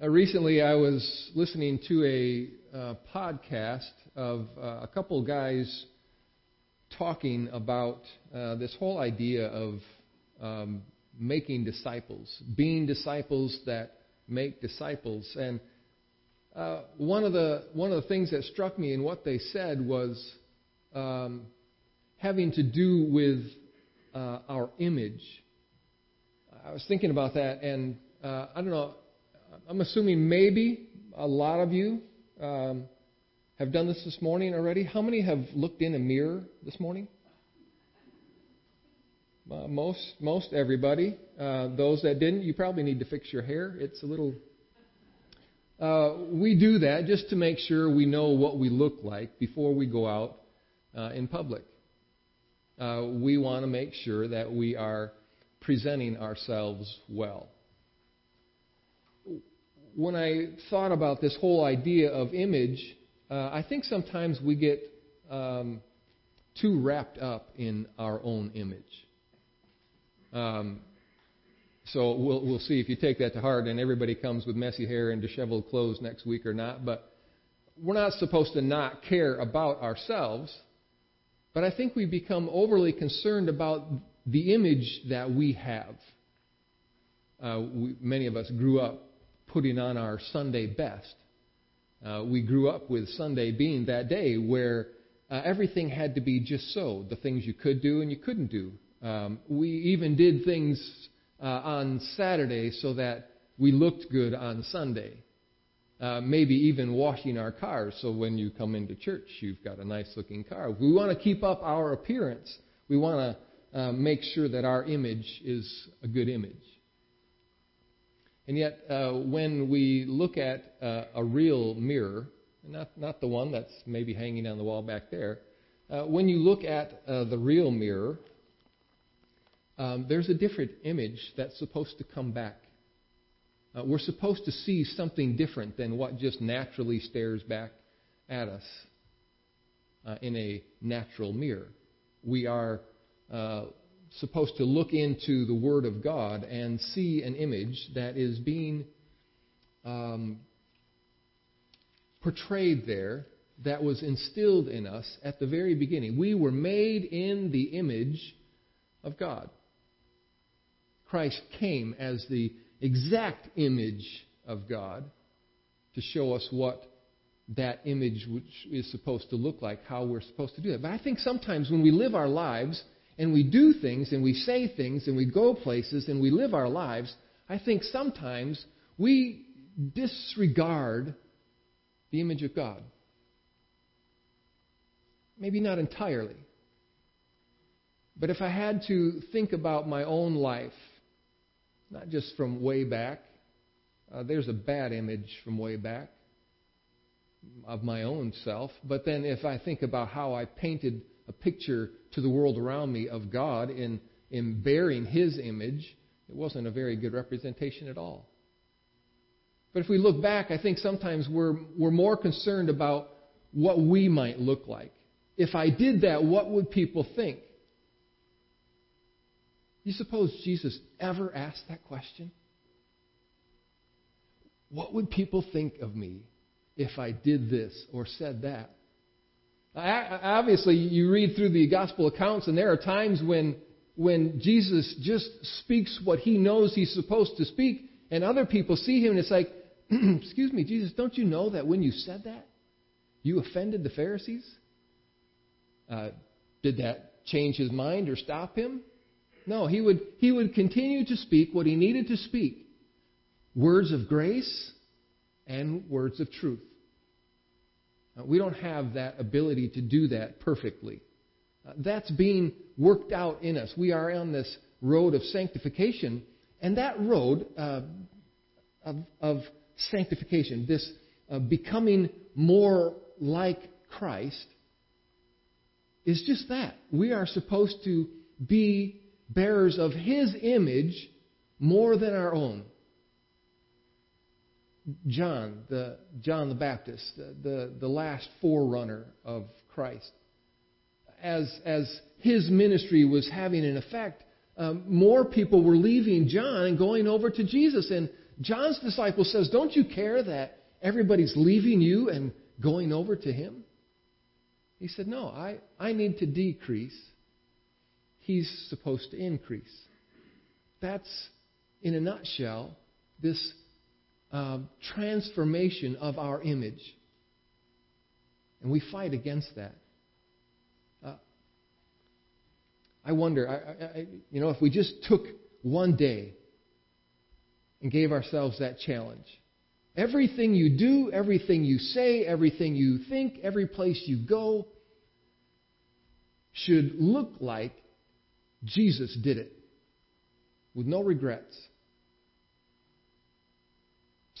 Uh, recently, I was listening to a uh, podcast of uh, a couple guys talking about uh, this whole idea of um, making disciples, being disciples that make disciples. And uh, one of the one of the things that struck me in what they said was um, having to do with uh, our image. I was thinking about that, and I don't know I'm assuming maybe a lot of you um, have done this this morning already. How many have looked in a mirror this morning? Uh, most, most everybody. Uh, those that didn't, you probably need to fix your hair. It's a little. Uh, we do that just to make sure we know what we look like before we go out uh, in public. Uh, we want to make sure that we are presenting ourselves well when I thought about this whole idea of image, uh, I think sometimes we get um, too wrapped up in our own image. Um, so we'll we'll see if you take that to heart, and everybody comes with messy hair and disheveled clothes next week or not. But we're not supposed to not care about ourselves. But I think we become overly concerned about the image that we have. Uh, we, many of us grew up putting on our Sunday best. Uh, we grew up with Sunday being that day where uh, everything had to be just so the things you could do and you couldn't do. Um, we even did things uh, on Saturday so that we looked good on Sunday. Uh, maybe even washing our cars so when you come into church you've got a nice looking car. We want to keep up our appearance. We want to uh, make sure that our image is a good image. And yet, uh, when we look at uh, a real mirror, not, not the one that's maybe hanging on the wall back there, uh, when you look at uh, the real mirror, um, there's a different image that's supposed to come back. Uh, we're supposed to see something different than what just naturally stares back at us uh, in a natural mirror. We are supposed to look into the Word of God and see an image that is being um, portrayed there that was instilled in us at the very beginning. We were made in the image of God. Christ came as the exact image of God to show us what that image which is supposed to look like, how we're supposed to do it. But I think sometimes when we live our lives, and we do things and we say things and we go places and we live our lives, I think sometimes we disregard the image of God. Maybe not entirely. But if I had to think about my own life, not just from way back, uh, there's a bad image from way back of my own self. But then if I think about how I painted a picture to the world around me of God in, in bearing His image, it wasn't a very good representation at all. But if we look back, I think sometimes we're, we're more concerned about what we might look like. If I did that, what would people think? You suppose Jesus ever asked that question? What would people think of me if I did this or said that? Obviously, you read through the gospel accounts, and there are times when, when Jesus just speaks what he knows he's supposed to speak, and other people see him, and it's like, Excuse me, Jesus, don't you know that when you said that, you offended the Pharisees? Uh, did that change his mind or stop him? No, he would, he would continue to speak what he needed to speak words of grace and words of truth. Uh, we don't have that ability to do that perfectly. Uh, that's being worked out in us. We are on this road of sanctification, and that road uh, of, of, sanctification, this uh, becoming more like Christ, is just that. We are supposed to be bearers of His image more than our own. John, the John the Baptist, the, the, the last forerunner of Christ. As, as his ministry was having an effect, um, more people were leaving John and going over to Jesus. And John's disciple says, Don't you care that everybody's leaving you and going over to him? He said, No, I, I need to decrease. He's supposed to increase. That's, in a nutshell, this uh, transformation of our image. And we fight against that. Uh, I wonder, I, I, you know, if we just took one day and gave ourselves that challenge. Everything you do, everything you say, everything you think, every place you go should look like Jesus did it with no regrets.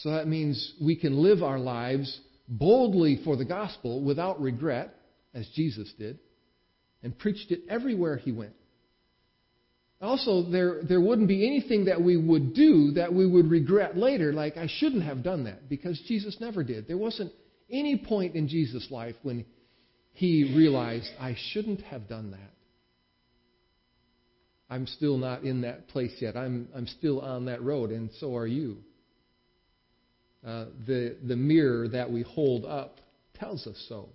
So that means we can live our lives boldly for the gospel without regret, as Jesus did, and preached it everywhere he went. Also, there, there wouldn't be anything that we would do that we would regret later, like, I shouldn't have done that, because Jesus never did. There wasn't any point in Jesus' life when he realized, I shouldn't have done that. I'm still not in that place yet. I'm, I'm still on that road, and so are you. Uh, the, the mirror that we hold up tells us so.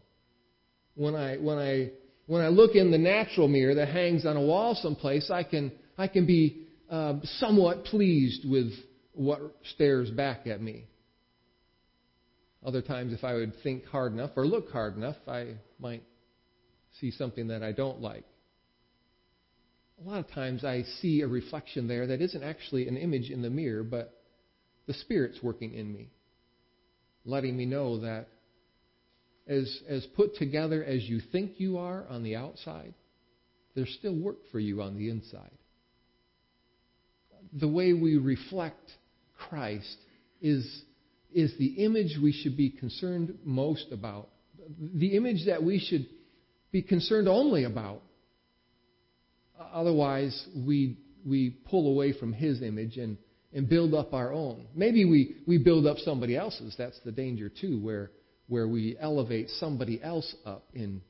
When I, when, I, when I look in the natural mirror that hangs on a wall someplace, I can, I can be uh, somewhat pleased with what stares back at me. Other times, if I would think hard enough or look hard enough, I might see something that I don't like. A lot of times I see a reflection there that isn't actually an image in the mirror, but the Spirit's working in me, letting me know that as, as put together as you think you are on the outside, there's still work for you on the inside. The way we reflect Christ is, is the image we should be concerned most about, the image that we should be concerned only about. Otherwise, we, we pull away from His image and and build up our own. Maybe we, we build up somebody else's. That's the danger, too, where, where we elevate somebody else up in,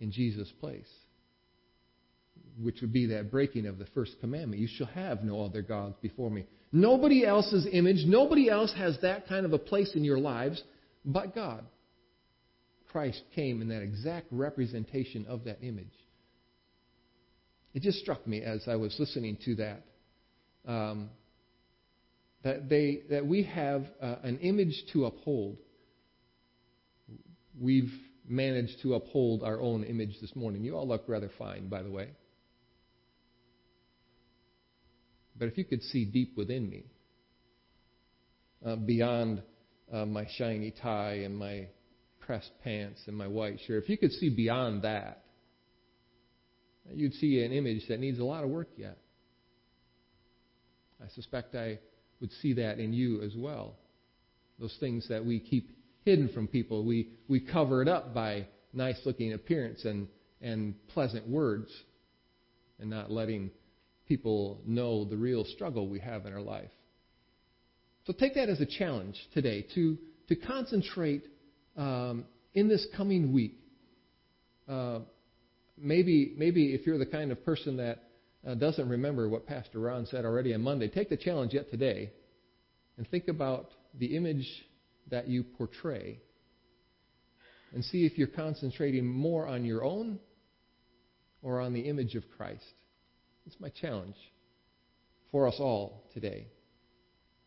in Jesus' place, which would be that breaking of the first commandment. You shall have no other gods before me. Nobody else's image, nobody else has that kind of a place in your lives but God. Christ came in that exact representation of that image. It just struck me as I was listening to that. Um, that, they, that we have uh, an image to uphold. We've managed to uphold our own image this morning. You all look rather fine, by the way. But if you could see deep within me, uh, beyond uh, my shiny tie and my pressed pants and my white shirt, if you could see beyond that, you'd see an image that needs a lot of work yet. I suspect I would see that in you as well. Those things that we keep hidden from people, we, we cover it up by nice looking appearance and, and pleasant words and not letting people know the real struggle we have in our life. So take that as a challenge today to, to concentrate um, in this coming week. Uh, maybe, maybe if you're the kind of person that uh, doesn't remember what Pastor Ron said already on Monday, take the challenge yet today and think about the image that you portray and see if you're concentrating more on your own or on the image of Christ. It's my challenge for us all today.